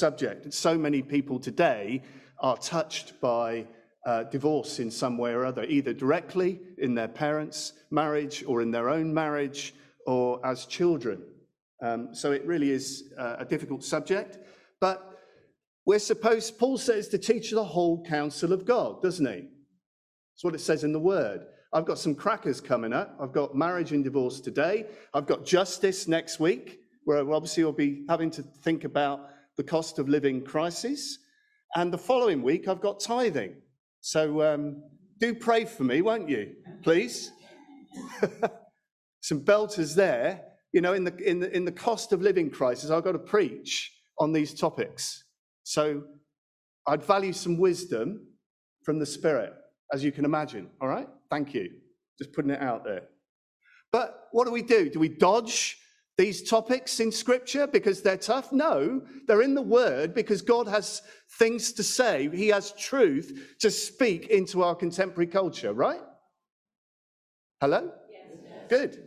subject. So many people today are touched by uh, divorce in some way or other, either directly in their parents' marriage or in their own marriage or as children. Um, so it really is uh, a difficult subject. But we're supposed, Paul says, to teach the whole counsel of God, doesn't he? That's what it says in the word. I've got some crackers coming up. I've got marriage and divorce today. I've got justice next week, where obviously we'll be having to think about the cost of living crisis. And the following week, I've got tithing. So um, do pray for me, won't you, please? Some belters there. You know, in the, in, the, in the cost of living crisis, I've got to preach on these topics. So I'd value some wisdom from the Spirit, as you can imagine. All right? Thank you. Just putting it out there. But what do we do? Do we dodge these topics in Scripture because they're tough? No, they're in the Word because God has things to say. He has truth to speak into our contemporary culture, right? Hello? Yes. Good.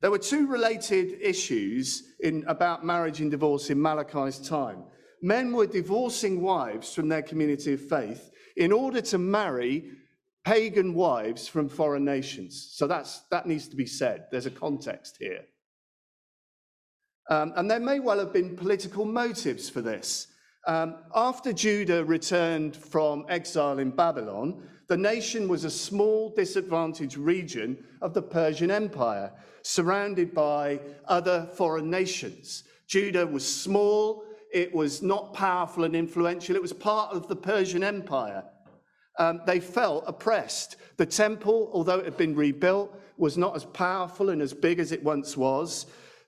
There were two related issues in, about marriage and divorce in Malachi's time. Men were divorcing wives from their community of faith in order to marry pagan wives from foreign nations. So that's, that needs to be said. There's a context here. Um, and there may well have been political motives for this. Um, after Judah returned from exile in Babylon, the nation was a small, disadvantaged region of the Persian Empire, surrounded by other foreign nations. Judah was small, it was not powerful and influential, it was part of the Persian Empire um, they felt oppressed. The temple, although it had been rebuilt, was not as powerful and as big as it once was.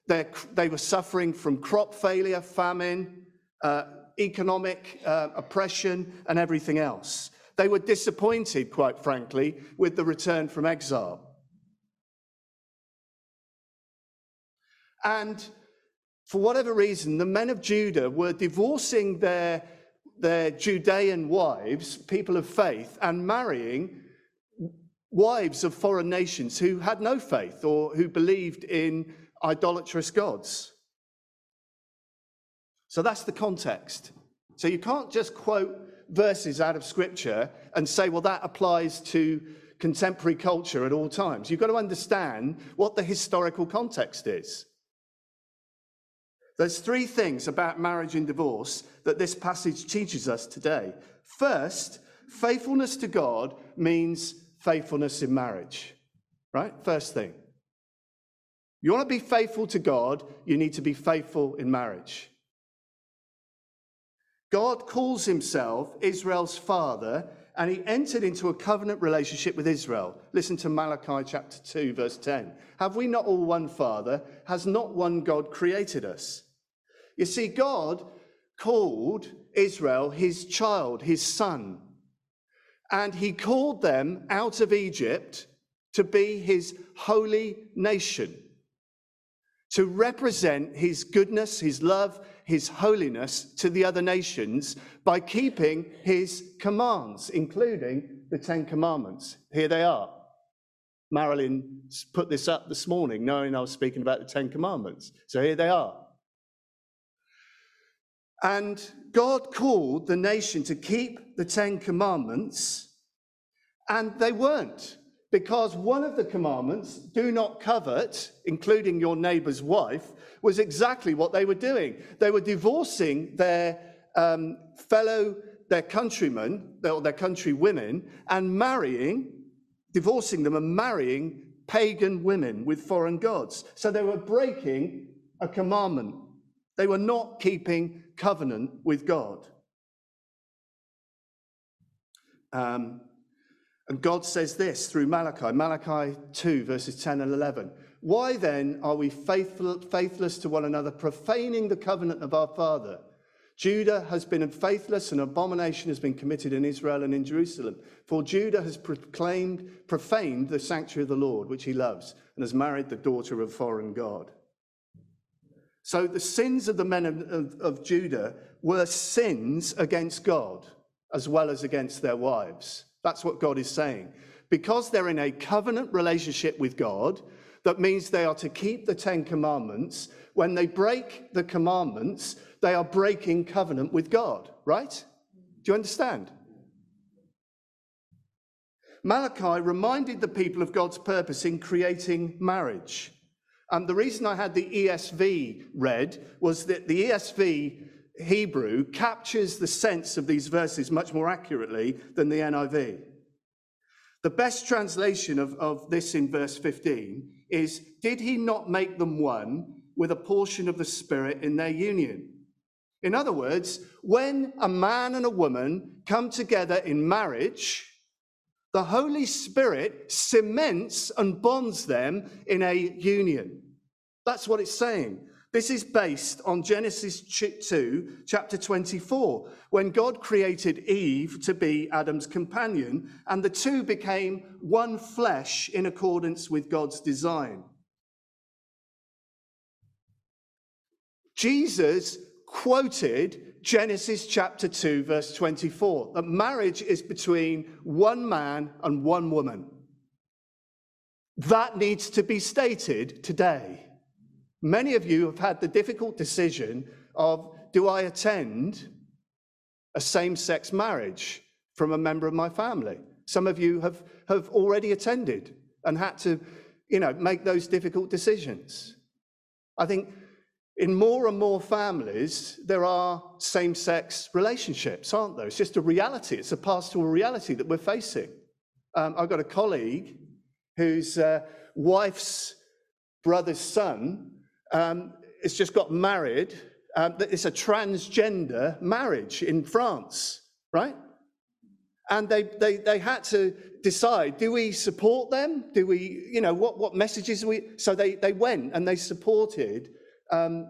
They're, they were suffering from crop failure, famine, uh, economic uh, oppression, and everything else. They were disappointed, quite frankly, with the return from exile. And for whatever reason, the men of Judah were divorcing their their Judean wives, people of faith, and marrying wives of foreign nations who had no faith or who believed in idolatrous gods. So that's the context. So you can't just quote verses out of scripture and say, well, that applies to contemporary culture at all times. You've got to understand what the historical context is. There's three things about marriage and divorce that this passage teaches us today. First, faithfulness to God means faithfulness in marriage, right? First thing. You want to be faithful to God, you need to be faithful in marriage. God calls himself Israel's father, and he entered into a covenant relationship with Israel. Listen to Malachi chapter 2, verse 10. Have we not all one father? Has not one God created us? You see, God called Israel his child, his son. And he called them out of Egypt to be his holy nation, to represent his goodness, his love, his holiness to the other nations by keeping his commands, including the Ten Commandments. Here they are. Marilyn put this up this morning, knowing I was speaking about the Ten Commandments. So here they are. And God called the nation to keep the Ten Commandments, and they weren't, because one of the commandments, do not covet, including your neighbor's wife, was exactly what they were doing. They were divorcing their um, fellow, their countrymen, or their countrywomen, and marrying, divorcing them and marrying pagan women with foreign gods. So they were breaking a commandment. They were not keeping covenant with God. Um, and God says this through Malachi, Malachi 2, verses 10 and 11. Why then are we faithful, faithless to one another, profaning the covenant of our father? Judah has been faithless, and abomination has been committed in Israel and in Jerusalem. For Judah has proclaimed, profaned the sanctuary of the Lord, which he loves, and has married the daughter of a foreign God. So the sins of the men of, of, of, Judah were sins against God as well as against their wives. That's what God is saying. Because they're in a covenant relationship with God, that means they are to keep the Ten Commandments. When they break the commandments, they are breaking covenant with God, right? Do you understand? Malachi reminded the people of God's purpose in creating marriage. And the reason I had the ESV read was that the ESV Hebrew captures the sense of these verses much more accurately than the NIV. The best translation of, of this in verse 15 is Did he not make them one with a portion of the Spirit in their union? In other words, when a man and a woman come together in marriage, the Holy Spirit cements and bonds them in a union. That's what it's saying. This is based on Genesis 2, chapter 24, when God created Eve to be Adam's companion, and the two became one flesh in accordance with God's design. Jesus quoted Genesis chapter 2, verse 24, that marriage is between one man and one woman. That needs to be stated today. Many of you have had the difficult decision of do I attend a same sex marriage from a member of my family? Some of you have, have already attended and had to, you know, make those difficult decisions. I think in more and more families, there are same sex relationships, aren't there? It's just a reality. It's a pastoral reality that we're facing. Um, I've got a colleague whose uh, wife's brother's son um, just got married. Um, it's a transgender marriage in France, right? And they, they, they had to decide do we support them? Do we, you know, what, what messages we. So they, they went and they supported um,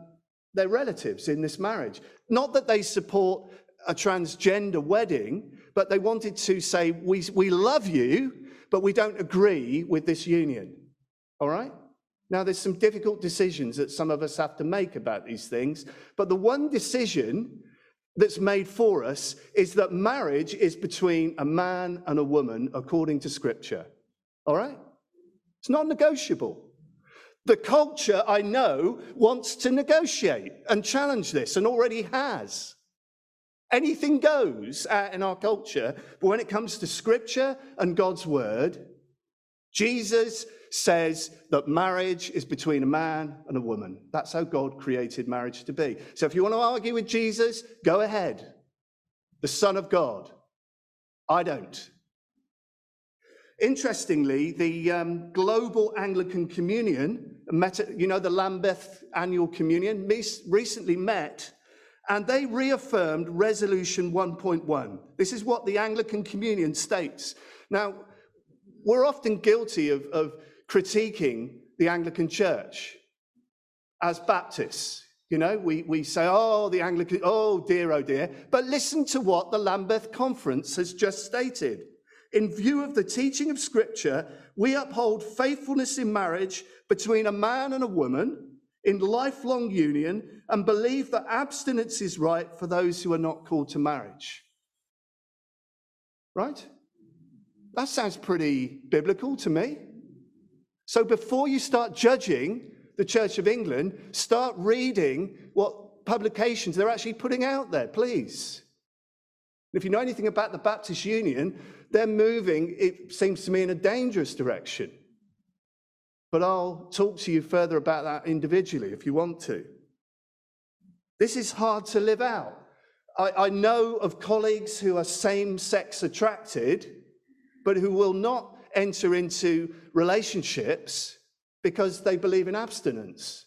their relatives in this marriage. Not that they support a transgender wedding, but they wanted to say, we, we love you, but we don't agree with this union. All right? Now, there's some difficult decisions that some of us have to make about these things, but the one decision that's made for us is that marriage is between a man and a woman according to Scripture. All right? It's not negotiable. The culture, I know, wants to negotiate and challenge this and already has. Anything goes in our culture, but when it comes to Scripture and God's Word, Jesus says that marriage is between a man and a woman. That's how God created marriage to be. So if you want to argue with Jesus, go ahead. The Son of God. I don't. Interestingly, the um, Global Anglican Communion, met, you know, the Lambeth Annual Communion, recently met and they reaffirmed Resolution 1.1. This is what the Anglican Communion states. Now, we're often guilty of, of critiquing the Anglican Church as Baptists. You know, we, we say, oh, the Anglican, oh dear, oh dear. But listen to what the Lambeth Conference has just stated. In view of the teaching of Scripture, we uphold faithfulness in marriage between a man and a woman in lifelong union and believe that abstinence is right for those who are not called to marriage. Right? That sounds pretty biblical to me. So before you start judging the Church of England, start reading what publications they're actually putting out there, please. If you know anything about the Baptist Union, they're moving, it seems to me, in a dangerous direction. But I'll talk to you further about that individually if you want to. This is hard to live out. I, I know of colleagues who are same sex attracted, but who will not enter into relationships because they believe in abstinence,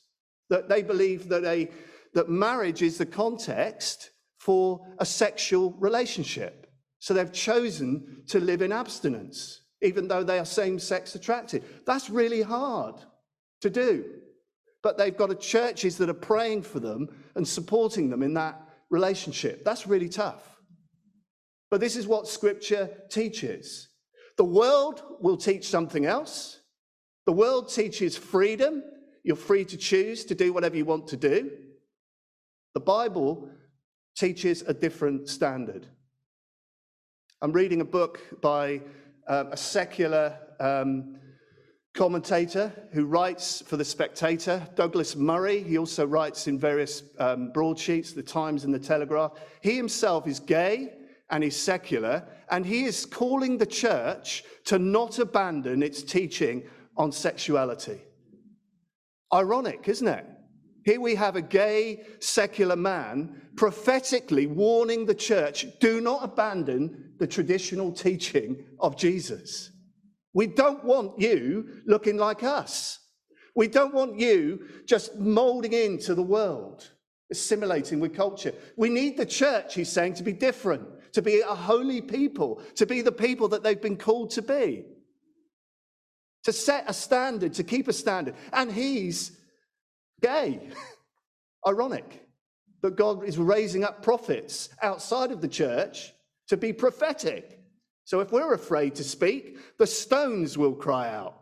that they believe that, a, that marriage is the context for a sexual relationship. So they've chosen to live in abstinence, even though they are same sex attracted. That's really hard to do. But they've got churches that are praying for them and supporting them in that relationship. That's really tough. But this is what scripture teaches. The world will teach something else. The world teaches freedom. You're free to choose to do whatever you want to do. The Bible teaches a different standard. I'm reading a book by um, a secular um, commentator who writes for The Spectator, Douglas Murray. He also writes in various um, broadsheets, The Times and The Telegraph. He himself is gay and he's secular, and he is calling the church to not abandon its teaching on sexuality. Ironic, isn't it? Here we have a gay secular man prophetically warning the church do not abandon the traditional teaching of Jesus. We don't want you looking like us. We don't want you just molding into the world, assimilating with culture. We need the church, he's saying, to be different, to be a holy people, to be the people that they've been called to be, to set a standard, to keep a standard. And he's gay. Ironic that God is raising up prophets outside of the church to be prophetic. So if we're afraid to speak, the stones will cry out.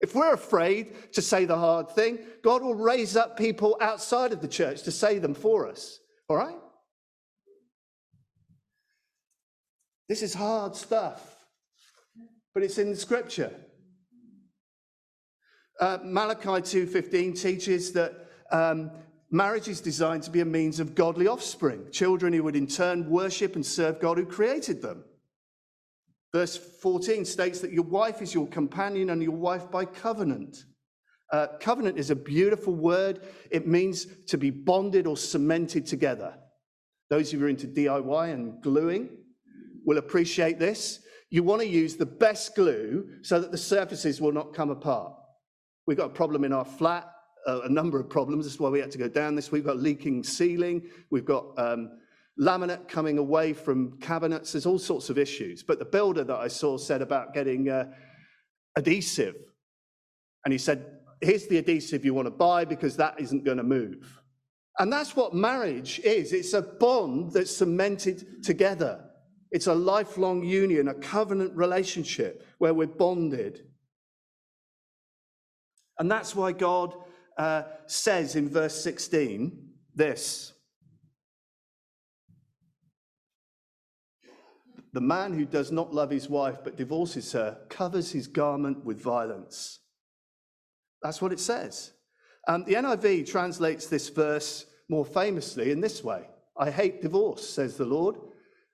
If we're afraid to say the hard thing, God will raise up people outside of the church to say them for us. All right? This is hard stuff, but it's in the scripture. Uh, Malachi 2:15 teaches that um, marriage is designed to be a means of godly offspring, children who would in turn worship and serve God who created them. Verse 14 states that your wife is your companion and your wife by covenant. Uh, covenant is a beautiful word. It means to be bonded or cemented together. Those who are into DIY and gluing will appreciate this. You want to use the best glue so that the surfaces will not come apart. We've got a problem in our flat, uh, a number of problems. That's why we had to go down this. We've got leaking ceiling. We've got um, laminate coming away from cabinets. There's all sorts of issues. But the builder that I saw said about getting uh, adhesive. And he said, here's the adhesive you want to buy because that isn't going to move. And that's what marriage is it's a bond that's cemented together. It's a lifelong union, a covenant relationship where we're bonded. And that's why God uh, says in verse 16 this The man who does not love his wife but divorces her covers his garment with violence. That's what it says. Um, the NIV translates this verse more famously in this way I hate divorce, says the Lord,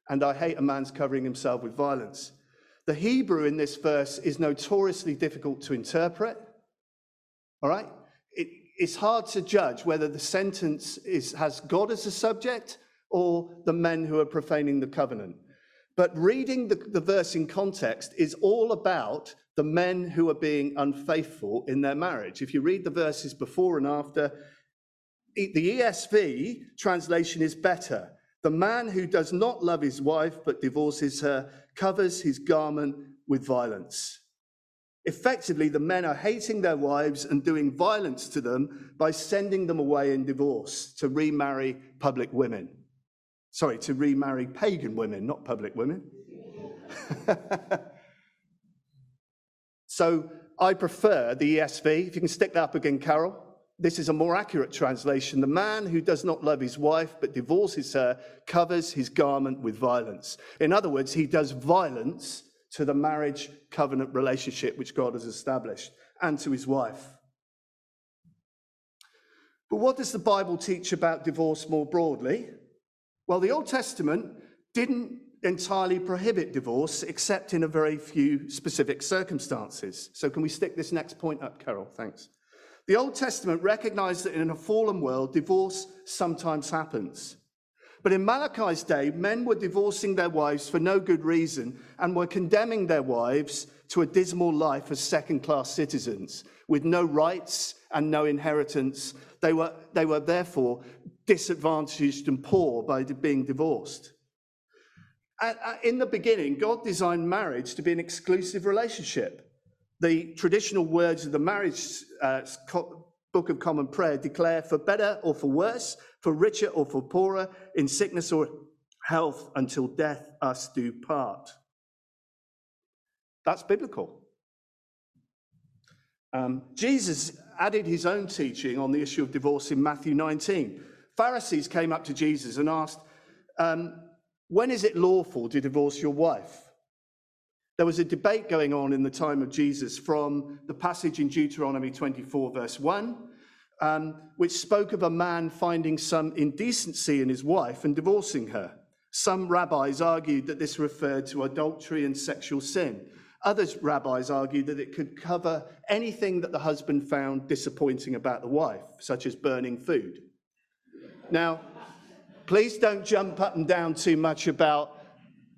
and I hate a man's covering himself with violence. The Hebrew in this verse is notoriously difficult to interpret. All right? It, it's hard to judge whether the sentence is, has God as a subject or the men who are profaning the covenant. But reading the, the verse in context is all about the men who are being unfaithful in their marriage. If you read the verses before and after, the ESV translation is better. The man who does not love his wife but divorces her covers his garment with violence. Effectively, the men are hating their wives and doing violence to them by sending them away in divorce to remarry public women. Sorry, to remarry pagan women, not public women. so I prefer the ESV. If you can stick that up again, Carol. This is a more accurate translation. The man who does not love his wife but divorces her covers his garment with violence. In other words, he does violence to the marriage covenant relationship which God has established and to his wife. But what does the Bible teach about divorce more broadly? Well, the Old Testament didn't entirely prohibit divorce except in a very few specific circumstances. So, can we stick this next point up, Carol? Thanks. The Old Testament recognized that in a fallen world, divorce sometimes happens. But in Malachi's day, men were divorcing their wives for no good reason and were condemning their wives to a dismal life as second class citizens with no rights and no inheritance. They were, they were therefore disadvantaged and poor by being divorced. in the beginning, God designed marriage to be an exclusive relationship. The traditional words of the marriage uh, Book of Common Prayer declare for better or for worse, for richer or for poorer, in sickness or health, until death us do part. That's biblical. Um, Jesus added his own teaching on the issue of divorce in Matthew 19. Pharisees came up to Jesus and asked, um, When is it lawful to divorce your wife? There was a debate going on in the time of Jesus from the passage in Deuteronomy 24, verse 1, um, which spoke of a man finding some indecency in his wife and divorcing her. Some rabbis argued that this referred to adultery and sexual sin. Others rabbis argued that it could cover anything that the husband found disappointing about the wife, such as burning food. Now, please don't jump up and down too much about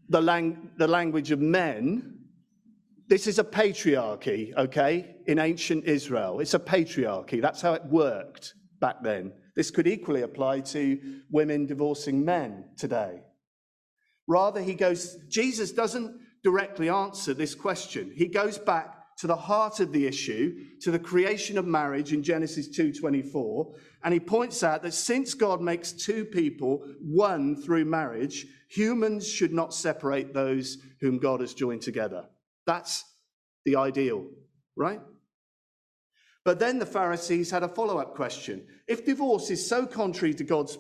the, lang- the language of men. This is a patriarchy, okay, in ancient Israel. It's a patriarchy. That's how it worked back then. This could equally apply to women divorcing men today. Rather, he goes, Jesus doesn't directly answer this question. He goes back to the heart of the issue, to the creation of marriage in Genesis 2:24, and he points out that since God makes two people one through marriage, humans should not separate those whom God has joined together. That's the ideal, right? But then the Pharisees had a follow-up question. If divorce is so contrary to God's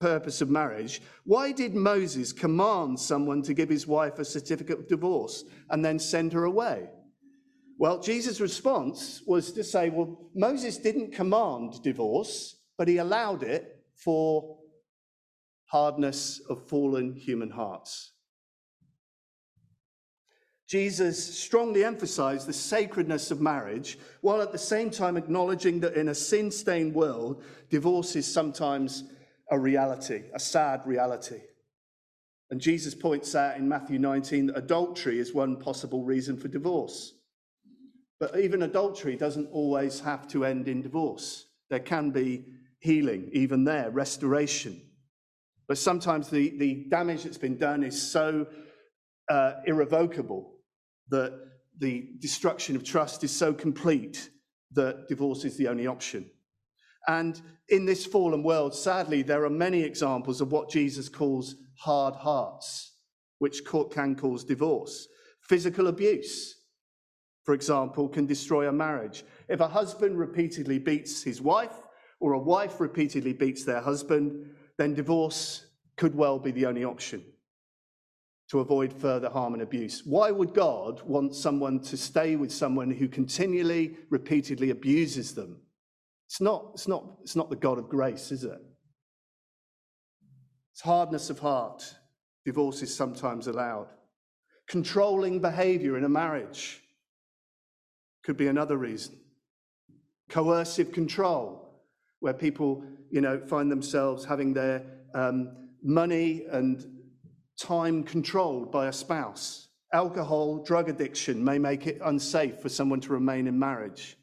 purpose of marriage, why did Moses command someone to give his wife a certificate of divorce and then send her away? Well, Jesus' response was to say, well, Moses didn't command divorce, but he allowed it for hardness of fallen human hearts. Jesus strongly emphasized the sacredness of marriage, while at the same time acknowledging that in a sin stained world, divorce is sometimes a reality, a sad reality. And Jesus points out in Matthew 19 that adultery is one possible reason for divorce. But even adultery doesn't always have to end in divorce. There can be healing, even there, restoration. But sometimes the, the damage that's been done is so uh, irrevocable that the destruction of trust is so complete that divorce is the only option. And in this fallen world, sadly, there are many examples of what Jesus calls hard hearts, which can cause divorce. Physical abuse, for example, can destroy a marriage. If a husband repeatedly beats his wife, or a wife repeatedly beats their husband, then divorce could well be the only option to avoid further harm and abuse. Why would God want someone to stay with someone who continually, repeatedly abuses them? It's not, it's not, it's not the God of grace, is it? It's hardness of heart. Divorce is sometimes allowed. Controlling behavior in a marriage could be another reason. Coercive control, where people, you know, find themselves having their um, money and time controlled by a spouse. Alcohol, drug addiction may make it unsafe for someone to remain in marriage.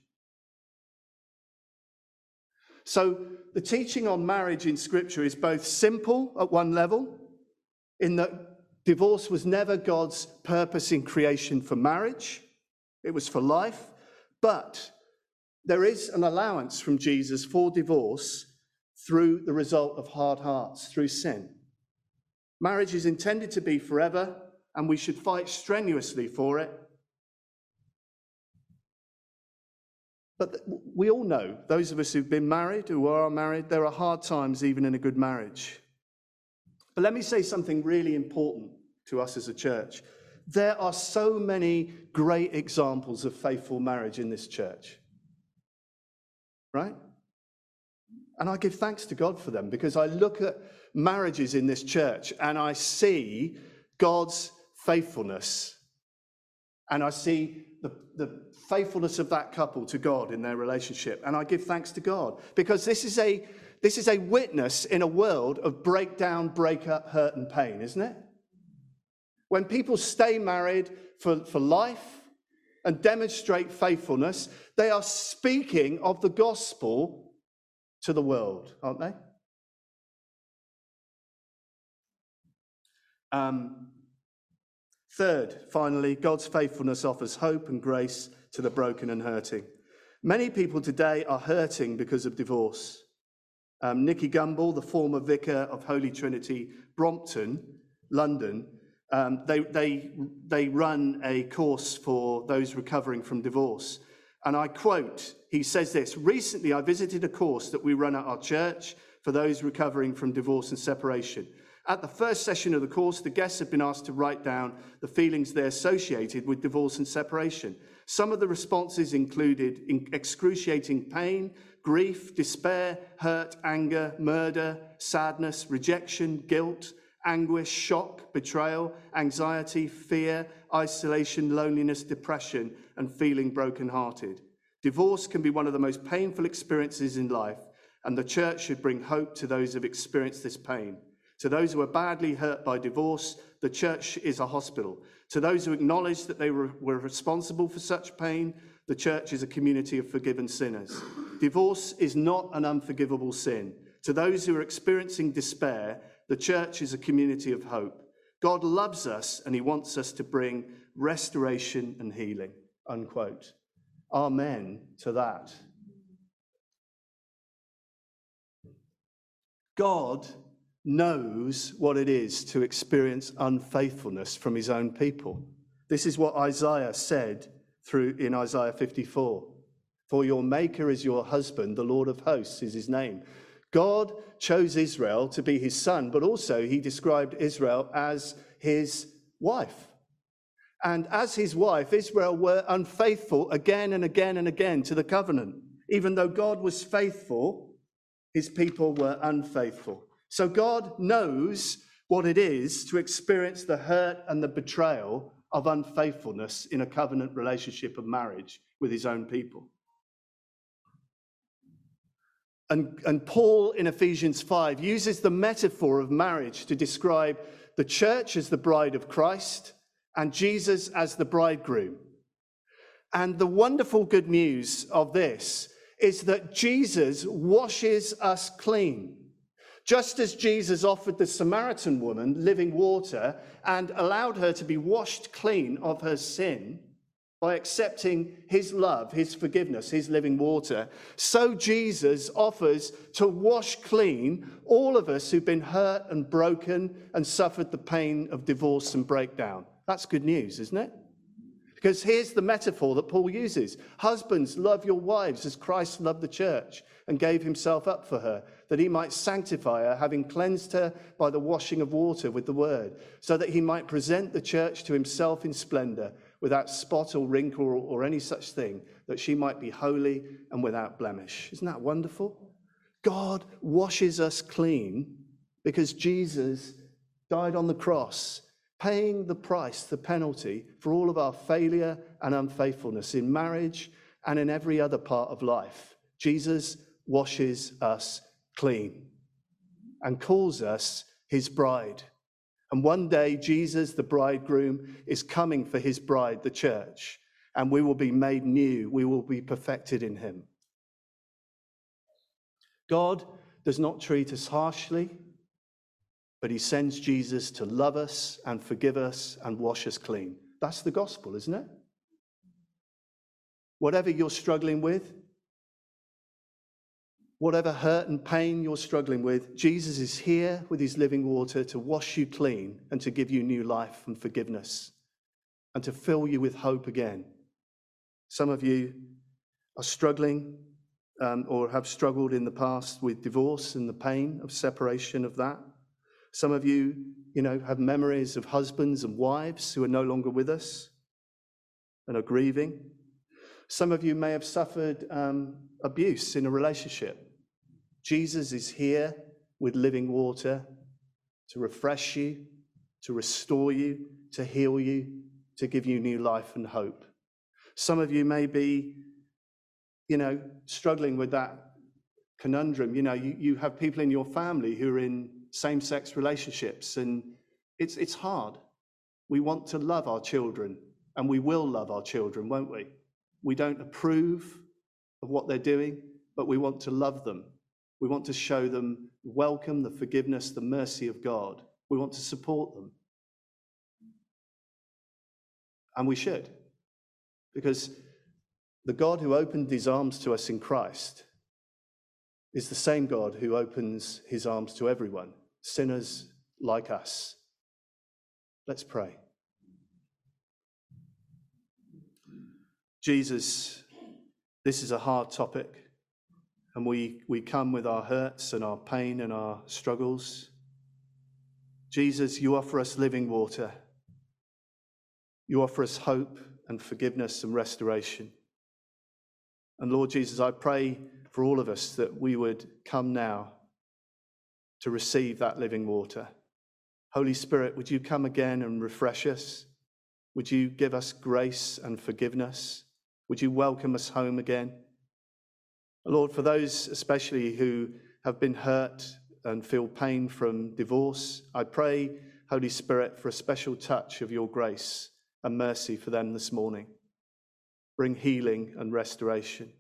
So, the teaching on marriage in Scripture is both simple at one level, in that divorce was never God's purpose in creation for marriage, it was for life, but there is an allowance from Jesus for divorce through the result of hard hearts, through sin. Marriage is intended to be forever, and we should fight strenuously for it But we all know, those of us who've been married, who are married, there are hard times even in a good marriage. But let me say something really important to us as a church. There are so many great examples of faithful marriage in this church. Right? And I give thanks to God for them because I look at marriages in this church and I see God's faithfulness. And I see the, the faithfulness of that couple to God in their relationship. And I give thanks to God because this is a, this is a witness in a world of breakdown, breakup, hurt, and pain, isn't it? When people stay married for, for life and demonstrate faithfulness, they are speaking of the gospel to the world, aren't they? Um, third, finally, God's faithfulness offers hope and grace to the broken and hurting. Many people today are hurting because of divorce. Um, Nicky Gumbel, the former vicar of Holy Trinity, Brompton, London, um, they, they, they run a course for those recovering from divorce. And I quote, he says this Recently, I visited a course that we run at our church for those recovering from divorce and separation. At the first session of the course, the guests have been asked to write down the feelings they associated with divorce and separation. Some of the responses included excruciating pain, grief, despair, hurt, anger, murder, sadness, rejection, guilt, anguish, shock, betrayal, anxiety, fear, isolation, loneliness, depression, and feeling brokenhearted. Divorce can be one of the most painful experiences in life, and the church should bring hope to those who have experienced this pain. To those who are badly hurt by divorce, the church is a hospital. To those who acknowledge that they were, were responsible for such pain, the church is a community of forgiven sinners. Divorce is not an unforgivable sin. To those who are experiencing despair, the church is a community of hope. God loves us and he wants us to bring restoration and healing. Unquote. Amen to that. God knows what it is to experience unfaithfulness from his own people. This is what Isaiah said through in Isaiah 54. For your maker is your husband, the Lord of hosts is his name. God chose Israel to be his son, but also he described Israel as his wife. And as his wife, Israel were unfaithful again and again and again to the covenant. Even though God was faithful, his people were unfaithful. So God knows what it is to experience the hurt and the betrayal of unfaithfulness in a covenant relationship of marriage with his own people. And, and Paul in Ephesians 5 uses the metaphor of marriage to describe the church as the bride of Christ and Jesus as the bridegroom. And the wonderful good news of this is that Jesus washes us clean. Just as Jesus offered the Samaritan woman living water and allowed her to be washed clean of her sin by accepting his love, his forgiveness, his living water, so Jesus offers to wash clean all of us who've been hurt and broken and suffered the pain of divorce and breakdown. That's good news, isn't it? Because here's the metaphor that Paul uses Husbands, love your wives as Christ loved the church and gave himself up for her that he might sanctify her, having cleansed her by the washing of water with the word, so that he might present the church to himself in splendor, without spot or wrinkle or, or any such thing, that she might be holy and without blemish. Isn't that wonderful? God washes us clean because Jesus died on the cross, paying the price, the penalty for all of our failure and unfaithfulness in marriage and in every other part of life. Jesus washes us clean and calls us his bride. And one day, Jesus, the bridegroom, is coming for his bride, the church, and we will be made new. We will be perfected in him. God does not treat us harshly, but he sends Jesus to love us and forgive us and wash us clean. That's the gospel, isn't it? Whatever you're struggling with, whatever hurt and pain you're struggling with, Jesus is here with his living water to wash you clean and to give you new life and forgiveness and to fill you with hope again. Some of you are struggling um, or have struggled in the past with divorce and the pain of separation of that. Some of you, you know, have memories of husbands and wives who are no longer with us and are grieving. Some of you may have suffered um, abuse in a relationship Jesus is here with living water to refresh you, to restore you, to heal you, to give you new life and hope. Some of you may be, you know, struggling with that conundrum. You know, you, you have people in your family who are in same sex relationships, and it's, it's hard. We want to love our children, and we will love our children, won't we? We don't approve of what they're doing, but we want to love them we want to show them welcome, the forgiveness, the mercy of God. We want to support them. And we should, because the God who opened his arms to us in Christ is the same God who opens his arms to everyone, sinners like us. Let's pray. Jesus, this is a hard topic. And we, we come with our hurts and our pain and our struggles. Jesus, you offer us living water. You offer us hope and forgiveness and restoration. And Lord Jesus, I pray for all of us that we would come now to receive that living water. Holy Spirit, would you come again and refresh us? Would you give us grace and forgiveness? Would you welcome us home again? Lord, for those especially who have been hurt and feel pain from divorce, I pray, Holy Spirit, for a special touch of your grace and mercy for them this morning. Bring healing and restoration.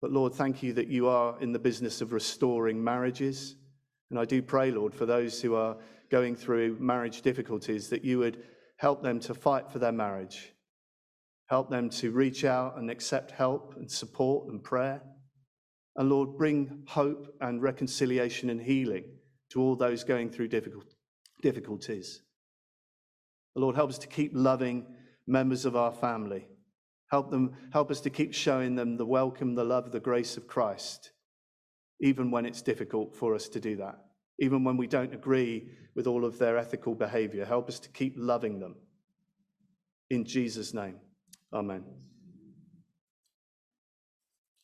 But Lord, thank you that you are in the business of restoring marriages. And I do pray, Lord, for those who are going through marriage difficulties, that you would help them to fight for their marriage, help them to reach out and accept help and support and prayer. And Lord, bring hope and reconciliation and healing to all those going through difficulties. Lord, help us to keep loving members of our family. Help them, help us to keep showing them the welcome, the love, the grace of Christ, even when it's difficult for us to do that even when we don't agree with all of their ethical behavior. Help us to keep loving them. In Jesus' name, amen.